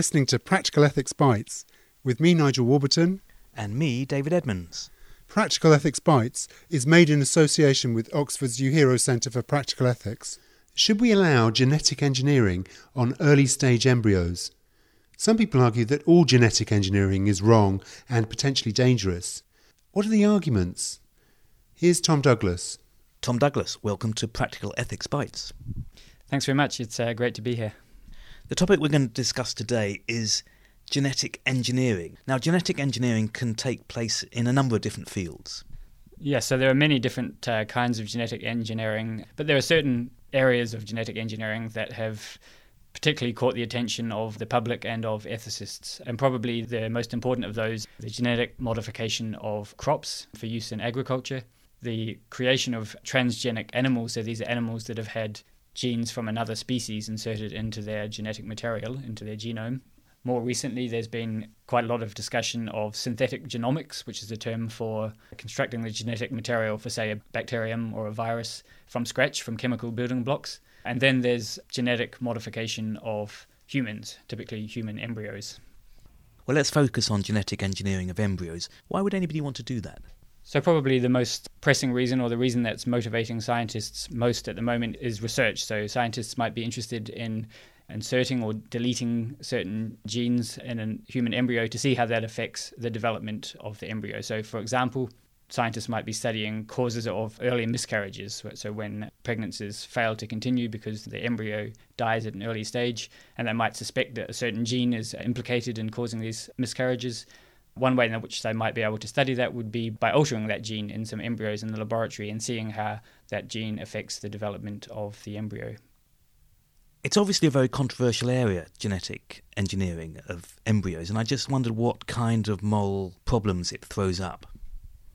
listening to Practical Ethics Bites with me, Nigel Warburton. And me, David Edmonds. Practical Ethics Bites is made in association with Oxford's Uehiro Centre for Practical Ethics. Should we allow genetic engineering on early stage embryos? Some people argue that all genetic engineering is wrong and potentially dangerous. What are the arguments? Here's Tom Douglas. Tom Douglas, welcome to Practical Ethics Bites. Thanks very much. It's uh, great to be here. The topic we're going to discuss today is genetic engineering. Now, genetic engineering can take place in a number of different fields. Yeah, so there are many different uh, kinds of genetic engineering, but there are certain areas of genetic engineering that have particularly caught the attention of the public and of ethicists. And probably the most important of those, the genetic modification of crops for use in agriculture, the creation of transgenic animals. So these are animals that have had genes from another species inserted into their genetic material, into their genome. More recently, there's been quite a lot of discussion of synthetic genomics, which is a term for constructing the genetic material for, say, a bacterium or a virus from scratch, from chemical building blocks. And then there's genetic modification of humans, typically human embryos. Well, let's focus on genetic engineering of embryos. Why would anybody want to do that? So, probably the most pressing reason, or the reason that's motivating scientists most at the moment, is research. So, scientists might be interested in inserting or deleting certain genes in a human embryo to see how that affects the development of the embryo. So, for example, scientists might be studying causes of early miscarriages. So, when pregnancies fail to continue because the embryo dies at an early stage, and they might suspect that a certain gene is implicated in causing these miscarriages. One way in which they might be able to study that would be by altering that gene in some embryos in the laboratory and seeing how that gene affects the development of the embryo. It's obviously a very controversial area, genetic engineering of embryos, and I just wondered what kind of moral problems it throws up.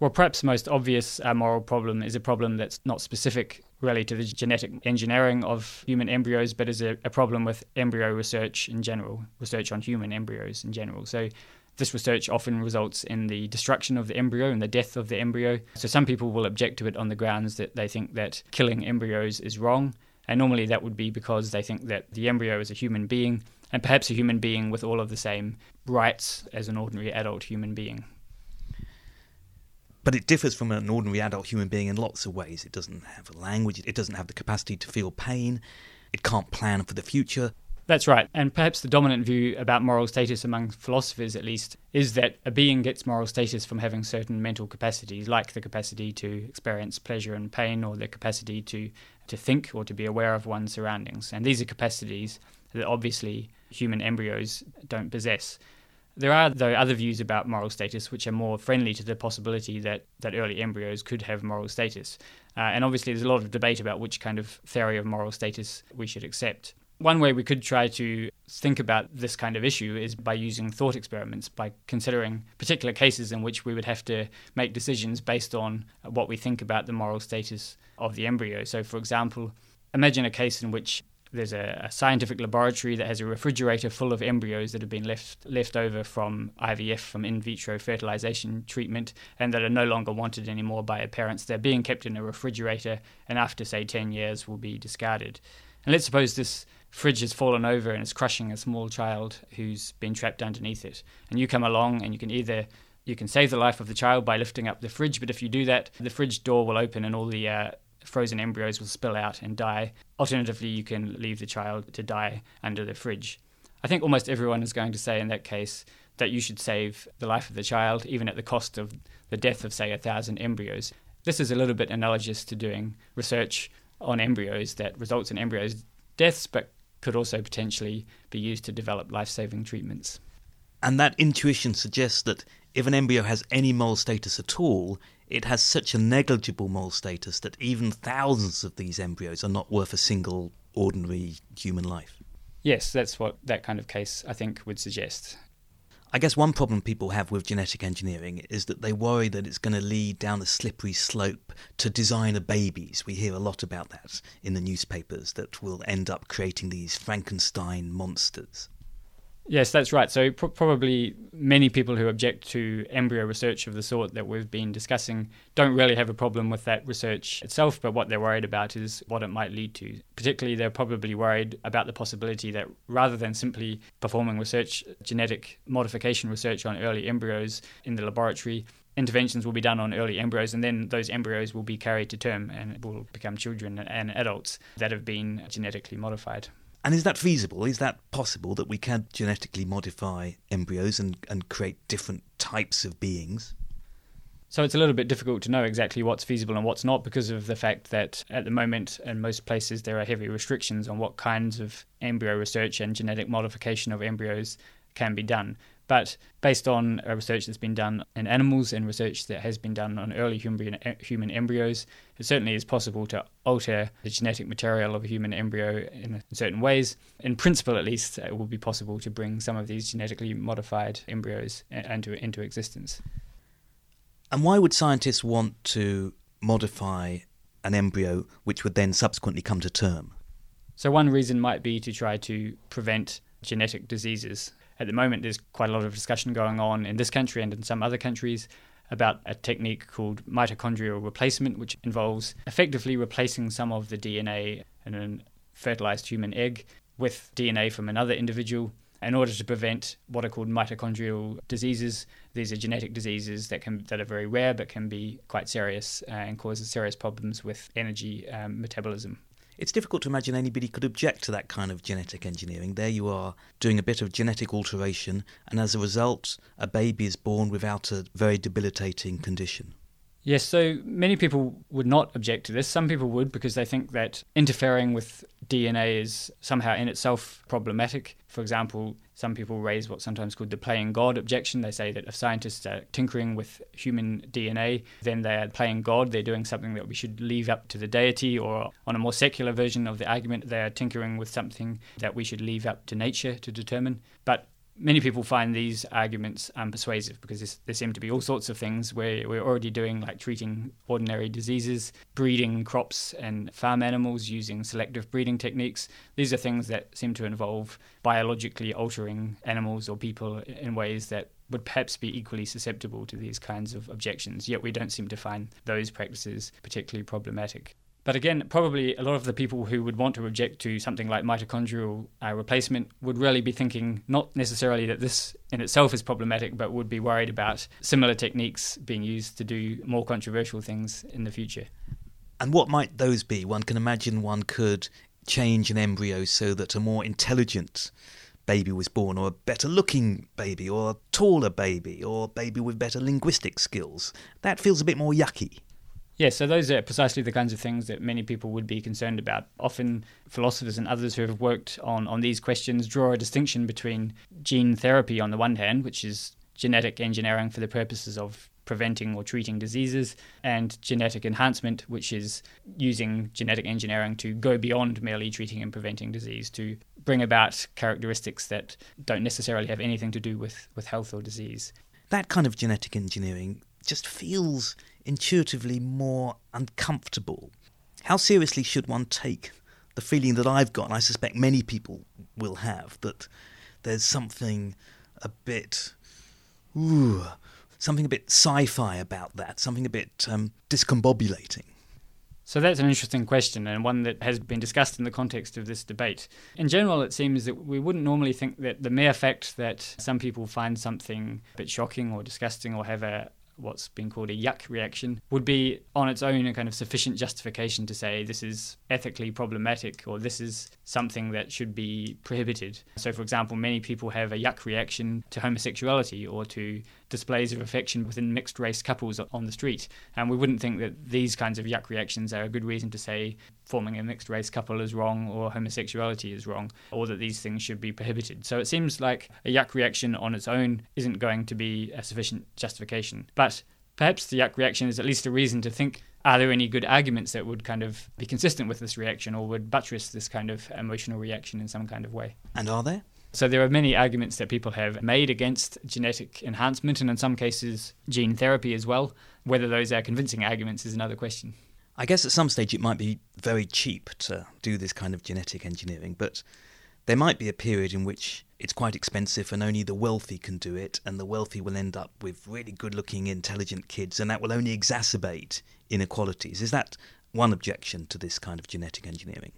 Well, perhaps the most obvious uh, moral problem is a problem that's not specific really to the genetic engineering of human embryos, but is a, a problem with embryo research in general, research on human embryos in general. So this research often results in the destruction of the embryo and the death of the embryo. So some people will object to it on the grounds that they think that killing embryos is wrong. And normally that would be because they think that the embryo is a human being, and perhaps a human being with all of the same rights as an ordinary adult human being. But it differs from an ordinary adult human being in lots of ways. It doesn't have a language, it doesn't have the capacity to feel pain, it can't plan for the future. That's right. And perhaps the dominant view about moral status among philosophers, at least, is that a being gets moral status from having certain mental capacities, like the capacity to experience pleasure and pain, or the capacity to, to think or to be aware of one's surroundings. And these are capacities that obviously human embryos don't possess. There are, though, other views about moral status which are more friendly to the possibility that, that early embryos could have moral status. Uh, and obviously, there's a lot of debate about which kind of theory of moral status we should accept. One way we could try to think about this kind of issue is by using thought experiments, by considering particular cases in which we would have to make decisions based on what we think about the moral status of the embryo. So, for example, imagine a case in which there's a, a, scientific laboratory that has a refrigerator full of embryos that have been left left over from IVF, from in vitro fertilization treatment, and that are no longer wanted anymore by parents. They're being kept in a refrigerator, and after say 10 years, will be discarded. And let's suppose this fridge has fallen over and it's crushing a small child who's been trapped underneath it. And you come along and you can either you can save the life of the child by lifting up the fridge, but if you do that, the fridge door will open and all the uh, frozen embryos will spill out and die. Alternatively, you can leave the child to die under the fridge. I think almost everyone is going to say in that case that you should save the life of the child, even at the cost of the death of, say, a thousand embryos. This is a little bit analogous to doing research on embryos that results in embryos deaths, but could also potentially be used to develop life saving treatments. And that intuition suggests that if an embryo has any moral status at all, it has such a negligible moral status that even thousands of these embryos are not worth a single ordinary human life. Yes, that's what that kind of case I think would suggest. I guess one problem people have with genetic engineering is that they worry that it's going to lead down a slippery slope to designer babies. We hear a lot about that in the newspapers that will end up creating these Frankenstein monsters. Yes, that's right. So, pr- probably many people who object to embryo research of the sort that we've been discussing don't really have a problem with that research itself, but what they're worried about is what it might lead to. Particularly, they're probably worried about the possibility that rather than simply performing research, genetic modification research on early embryos in the laboratory, interventions will be done on early embryos, and then those embryos will be carried to term and will become children and adults that have been genetically modified. And is that feasible? Is that possible that we can genetically modify embryos and, and create different types of beings? So it's a little bit difficult to know exactly what's feasible and what's not because of the fact that at the moment in most places there are heavy restrictions on what kinds of embryo research and genetic modification of embryos can be done. But based on uh, research that's been done in animals and research that has been done on early human, uh, human embryos, it certainly is possible to alter the genetic material of a human embryo in certain ways. In principle, at least, it will be possible to bring some of these genetically modified embryos uh, into, into existence. And why would scientists want to modify an embryo which would then subsequently come to term? So, one reason might be to try to prevent genetic diseases at the moment, there's quite a lot of discussion going on in this country and in some other countries about a technique called mitochondrial replacement, which involves effectively replacing some of the DNA in a fertilized human egg with DNA from another individual in order to prevent what are called mitochondrial diseases. These are genetic diseases that can that are very rare but can be quite serious uh, and cause serious problems with energy um, metabolism. It's difficult to imagine anybody could object to that kind of genetic engineering. There you are doing a bit of genetic alteration, and as a result, a baby is born without a very debilitating condition. Yes, so many people would not object to this. Some people would because they think that interfering with DNA is somehow in itself problematic. For example, some people raise what's sometimes called the playing God objection. They say that if scientists are tinkering with human DNA, then they are playing God. They're doing something that we should leave up to the deity, or on a more secular version of the argument, they are tinkering with something that we should leave up to nature to determine. But many people find these arguments um, unpersuasive because there seem to be all sorts of things where we're already doing, like treating ordinary diseases, breeding crops and farm animals using selective breeding techniques. These are things that seem to involve biologically altering animals or people in ways that would perhaps be equally susceptible to these kinds of objections, yet we don't seem to find those practices particularly problematic. But again, probably a lot of the people who would want to object to something like mitochondrial uh, replacement would really be thinking not necessarily that this in itself is problematic, but would be worried about similar techniques being used to do more controversial things in the future. And what might those be? One can imagine one could change an embryo so that a more intelligent baby was born, or a better looking baby, or a taller baby, or a baby with better linguistic skills. That feels a bit more yucky. Yeah, so those are precisely the kinds of things that many people would be concerned about. Often, philosophers and others who have worked on, on these questions draw a distinction between gene therapy on the one hand, which is genetic engineering for the purposes of preventing or treating diseases, and genetic enhancement, which is using genetic engineering to go beyond merely treating and preventing disease, to bring about characteristics that don't necessarily have anything to do with, with health or disease. That kind of genetic engineering just feels intuitively more uncomfortable. How seriously should one take the feeling that I've got, and I suspect many people will have, that there's something a bit, ooh, something a bit sci-fi about that, something a bit um, discombobulating. So that's an interesting question and one that has been discussed in the context of this debate. In general, it seems that we wouldn't normally think that the mere fact that some people find something a bit shocking or disgusting or have a, what's been called a yuck reaction would be on its own a kind of sufficient justification to say this is ethically problematic or this is something that should be prohibited. So, for example, many people have a yuck reaction to homosexuality or to displays of affection within mixed race couples on the street. And we wouldn't think that these kinds of yuck reactions are a good reason to say forming a mixed race couple is wrong or homosexuality is wrong or that these things should be prohibited. So it seems like a yuck reaction on its own isn't going to be a sufficient justification. But perhaps the yuck reaction is at least a reason to think are there any good arguments that would kind of be consistent with this reaction or would buttress this kind of emotional reaction in some kind of way? And are there? So there are many arguments that people have made against genetic enhancement and in some cases gene therapy as well. Whether those are convincing arguments is another question. I guess at some stage it might be very cheap to do this kind of genetic engineering, but there might be a period in which it's quite expensive and only the wealthy can do it, and the wealthy will end up with really good looking, intelligent kids, and that will only exacerbate inequalities. Is that one objection to this kind of genetic engineering?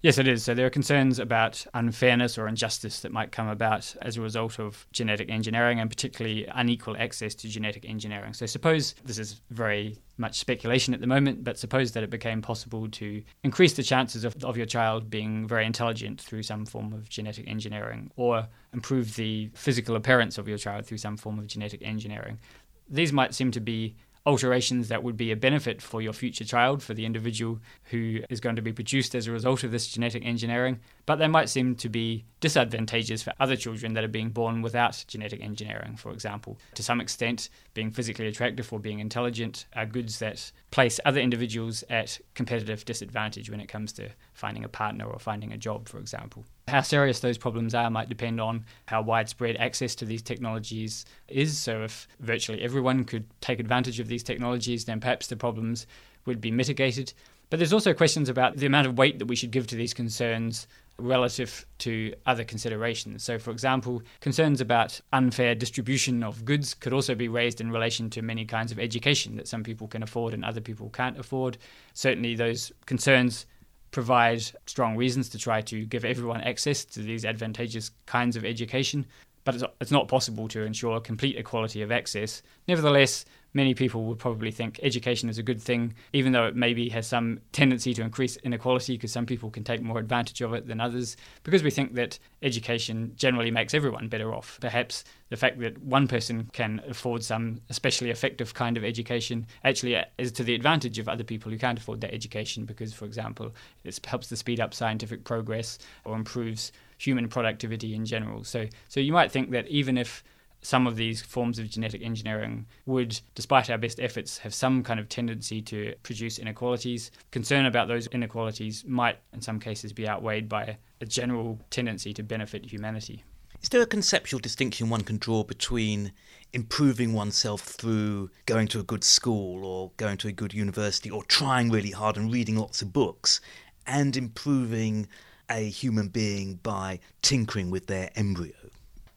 Yes, it is. So there are concerns about unfairness or injustice that might come about as a result of genetic engineering and particularly unequal access to genetic engineering. So suppose this is very much speculation at the moment, but suppose that it became possible to increase the chances of, of your child being very intelligent through some form of genetic engineering or improve the physical appearance of your child through some form of genetic engineering. These might seem to be alterations that would be a benefit for your future child, for the individual who is going to be produced as a result of this genetic engineering, but they might seem to be disadvantageous for other children that are being born without genetic engineering, for example. To some extent, being physically attractive or being intelligent are goods that place other individuals at competitive disadvantage when it comes to finding a partner or finding a job, for example. How serious those problems are might depend on how widespread access to these technologies is. So, if virtually everyone could take advantage of these technologies, then perhaps the problems would be mitigated. But there's also questions about the amount of weight that we should give to these concerns relative to other considerations. So, for example, concerns about unfair distribution of goods could also be raised in relation to many kinds of education that some people can afford and other people can't afford. Certainly, those concerns provide strong reasons to try to give everyone access to these advantageous kinds of education, but it's not possible to ensure complete equality of access. Nevertheless, many people would probably think education is a good thing, even though it maybe has some tendency to increase inequality because some people can take more advantage of it than others, because we think that education generally makes everyone better off. Perhaps the fact that one person can afford some especially effective kind of education actually is to the advantage of other people who can't afford that education because, for example, it helps to speed up scientific progress or improves human productivity in general. So, so you might think that even if some of these forms of genetic engineering would, despite our best efforts, have some kind of tendency to produce inequalities. Concern about those inequalities might, in some cases, be outweighed by a general tendency to benefit humanity. Is there a conceptual distinction one can draw between improving oneself through going to a good school or going to a good university or trying really hard and reading lots of books and improving a human being by tinkering with their embryo?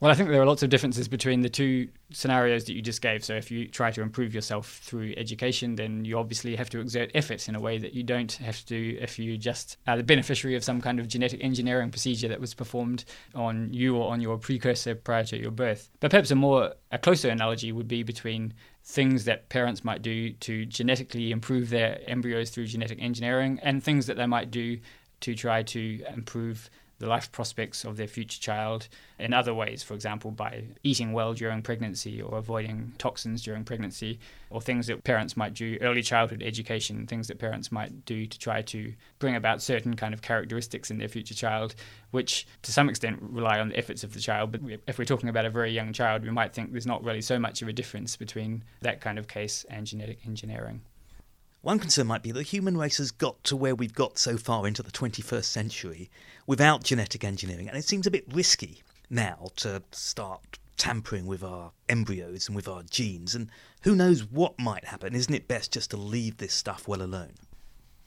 Well, I think there are lots of differences between the two scenarios that you just gave. So, if you try to improve yourself through education, then you obviously have to exert effort in a way that you don't have to if you just are the beneficiary of some kind of genetic engineering procedure that was performed on you or on your precursor prior to your birth. But perhaps a more a closer analogy would be between things that parents might do to genetically improve their embryos through genetic engineering and things that they might do to try to improve the life prospects of their future child in other ways, for example, by eating well during pregnancy or avoiding toxins during pregnancy, or things that parents might do, early childhood education, things that parents might do to try to bring about certain kind of characteristics in their future child, which to some extent rely on the efforts of the child. But if we're talking about a very young child, we might think there's not really so much of a difference between that kind of case and genetic engineering. One concern might be that the human race has got to where we've got so far into the 21st century without genetic engineering, and it seems a bit risky now to start tampering with our embryos and with our genes, and who knows what might happen. Isn't it best just to leave this stuff well alone?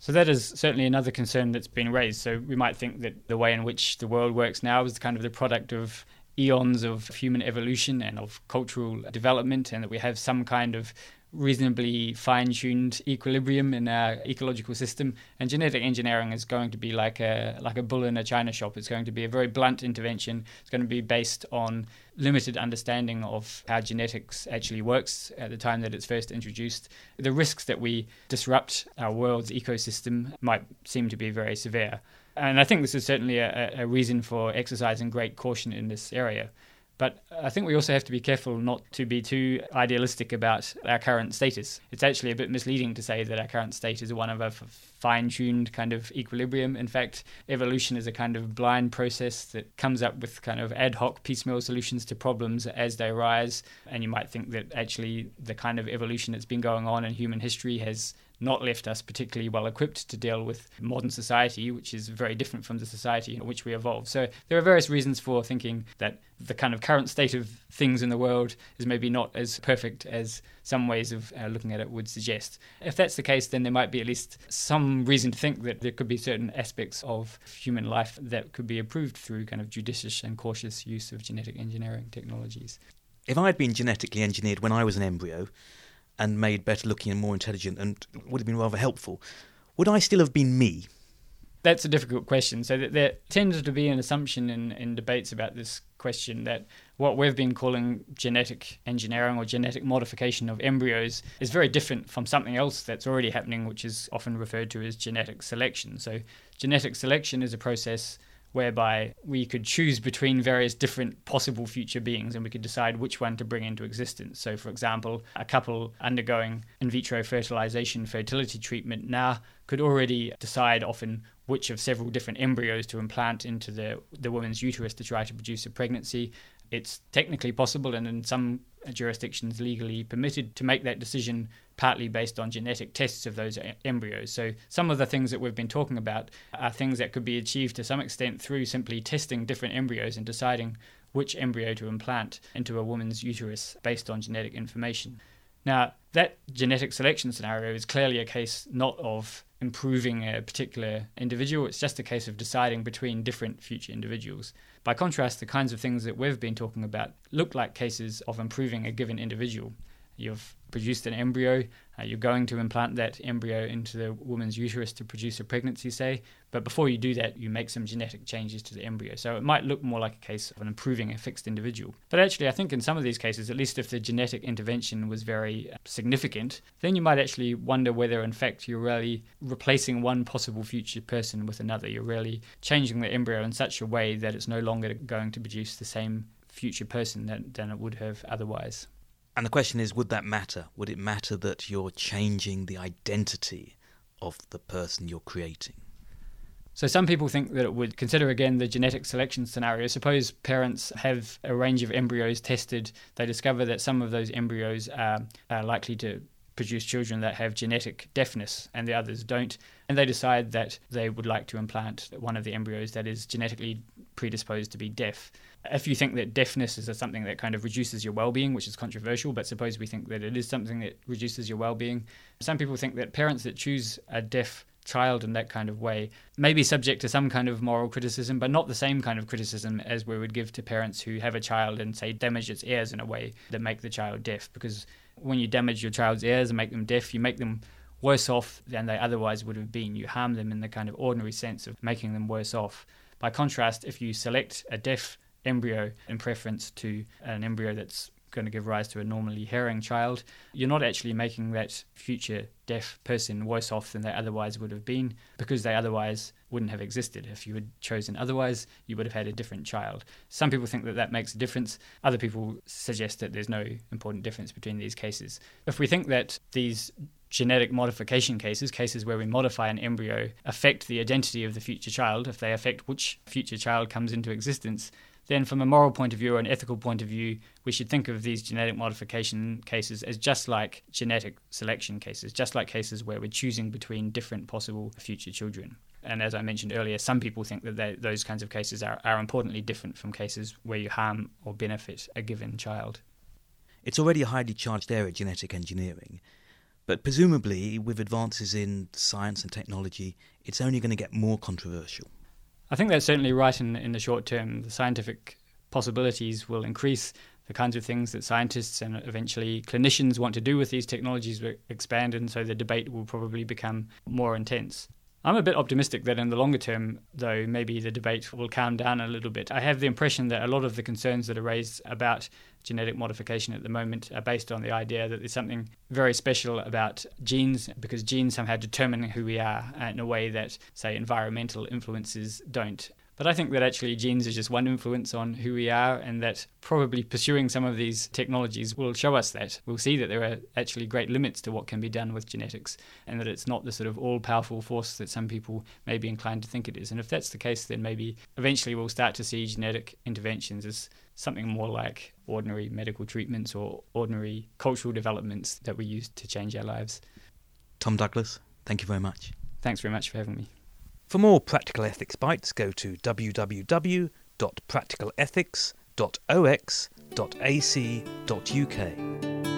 So that is certainly another concern that's been raised. So we might think that the way in which the world works now is kind of the product of eons of human evolution and of cultural development, and that we have some kind of reasonably fine tuned equilibrium in our ecological system. And genetic engineering is going to be like a like a bull in a china shop. It's going to be a very blunt intervention. It's going to be based on limited understanding of how genetics actually works at the time that it's first introduced. The risks that we disrupt our world's ecosystem might seem to be very severe. And I think this is certainly a, a reason for exercising great caution in this area. But I think we also have to be careful not to be too idealistic about our current status. It's actually a bit misleading to say that our current state is one of a fine tuned kind of equilibrium. In fact, evolution is a kind of blind process that comes up with kind of ad hoc piecemeal solutions to problems as they arise. And you might think that actually the kind of evolution that's been going on in human history has not left us particularly well equipped to deal with modern society, which is very different from the society in which we evolved. So there are various reasons for thinking that the kind of current state of things in the world is maybe not as perfect as some ways of uh, looking at it would suggest. If that's the case, then there might be at least some reason to think that there could be certain aspects of human life that could be improved through kind of judicious and cautious use of genetic engineering technologies. If I had been genetically engineered when I was an embryo and made better looking and more intelligent and would have been rather helpful, would I still have been me? That's a difficult question. So there tends to be an assumption in, in debates about this question that what we've been calling genetic engineering or genetic modification of embryos is very different from something else that's already happening, which is often referred to as genetic selection. So, genetic selection is a process whereby we could choose between various different possible future beings and we could decide which one to bring into existence. So, for example, a couple undergoing in vitro fertilization fertility treatment now could already decide often which of several different embryos to implant into the, the woman's uterus to try to produce a pregnancy. It's technically possible and in some jurisdictions legally permitted to make that decision partly based on genetic tests of those embryos. So, some of the things that we've been talking about are things that could be achieved to some extent through simply testing different embryos and deciding which embryo to implant into a woman's uterus based on genetic information. Now, that genetic selection scenario is clearly a case not of improving a particular individual, it's just a case of deciding between different future individuals. By contrast, the kinds of things that we've been talking about look like cases of improving a given individual. You've produced an embryo, uh, you're going to implant that embryo into the woman's uterus to produce a pregnancy, say, but before you do that, you make some genetic changes to the embryo. So it might look more like a case of an improving a fixed individual. But actually, I think in some of these cases, at least if the genetic intervention was very uh, significant, then you might actually wonder whether, in fact, you're really replacing one possible future person with another. You're really changing the embryo in such a way that it's no longer going to produce the same future person than it would have otherwise. And the question is would that matter? Would it matter that you're changing the identity of the person you're creating? So some people think that it would consider again the genetic selection scenario. Suppose parents have a range of embryos tested. They discover that some of those embryos are, are likely to produce children that have genetic deafness and the others don't. And they decide that they would like to implant one of the embryos that is genetically predisposed to be deaf. If you think that deafness is something that kind of reduces your well being, which is controversial, but suppose we think that it is something that reduces your well being, some people think that parents that choose a deaf child in that kind of way may be subject to some kind of moral criticism, but not the same kind of criticism as we would give to parents who have a child and say damage its ears in a way that make the child deaf. Because when you damage your child's ears and make them deaf, you make them worse off than they otherwise would have been. You harm them in the kind of ordinary sense of making them worse off. By contrast, if you select a deaf embryo in preference to an embryo that's going to give rise to a normally hearing child, you're not actually making that future deaf person worse off than they otherwise would have been because they otherwise wouldn't have existed. If you had chosen otherwise, you would have had a different child. Some people think that that makes a difference. Other people suggest that there's no important difference between these cases. If we think that these genetic modification cases, cases where we modify an embryo, affect the identity of the future child, if they affect which future child comes into existence, then from a moral point of view or an ethical point of view, we should think of these genetic modification cases as just like genetic selection cases, just like cases where we're choosing between different possible future children. And as I mentioned earlier, some people think that those kinds of cases are, are importantly different from cases where you harm or benefit a given child. It's already a highly charged area, genetic engineering. But presumably, with advances in science and technology, it's only going to get more controversial. I think that's certainly right in, in the short term. The scientific possibilities will increase. The kinds of things that scientists and eventually clinicians want to do with these technologies will expand, and so the debate will probably become more intense. I'm a bit optimistic that in the longer term, though, maybe the debate will calm down a little bit. I have the impression that a lot of the concerns that are raised about genetic modification at the moment are based on the idea that there's something very special about genes because genes somehow determine who we are in a way that, say, environmental influences don't. But I think that actually genes are just one influence on who we are, and that probably pursuing some of these technologies will show us that. We'll see that there are actually great limits to what can be done with genetics, and that it's not the sort of all powerful force that some people may be inclined to think it is. And if that's the case, then maybe eventually we'll start to see genetic interventions as something more like ordinary medical treatments or ordinary cultural developments that we use to change our lives. Tom Douglas, thank you very much. Thanks very much for having me. For more Practical Ethics Bites, go to www.practicalethics.ox.ac.uk.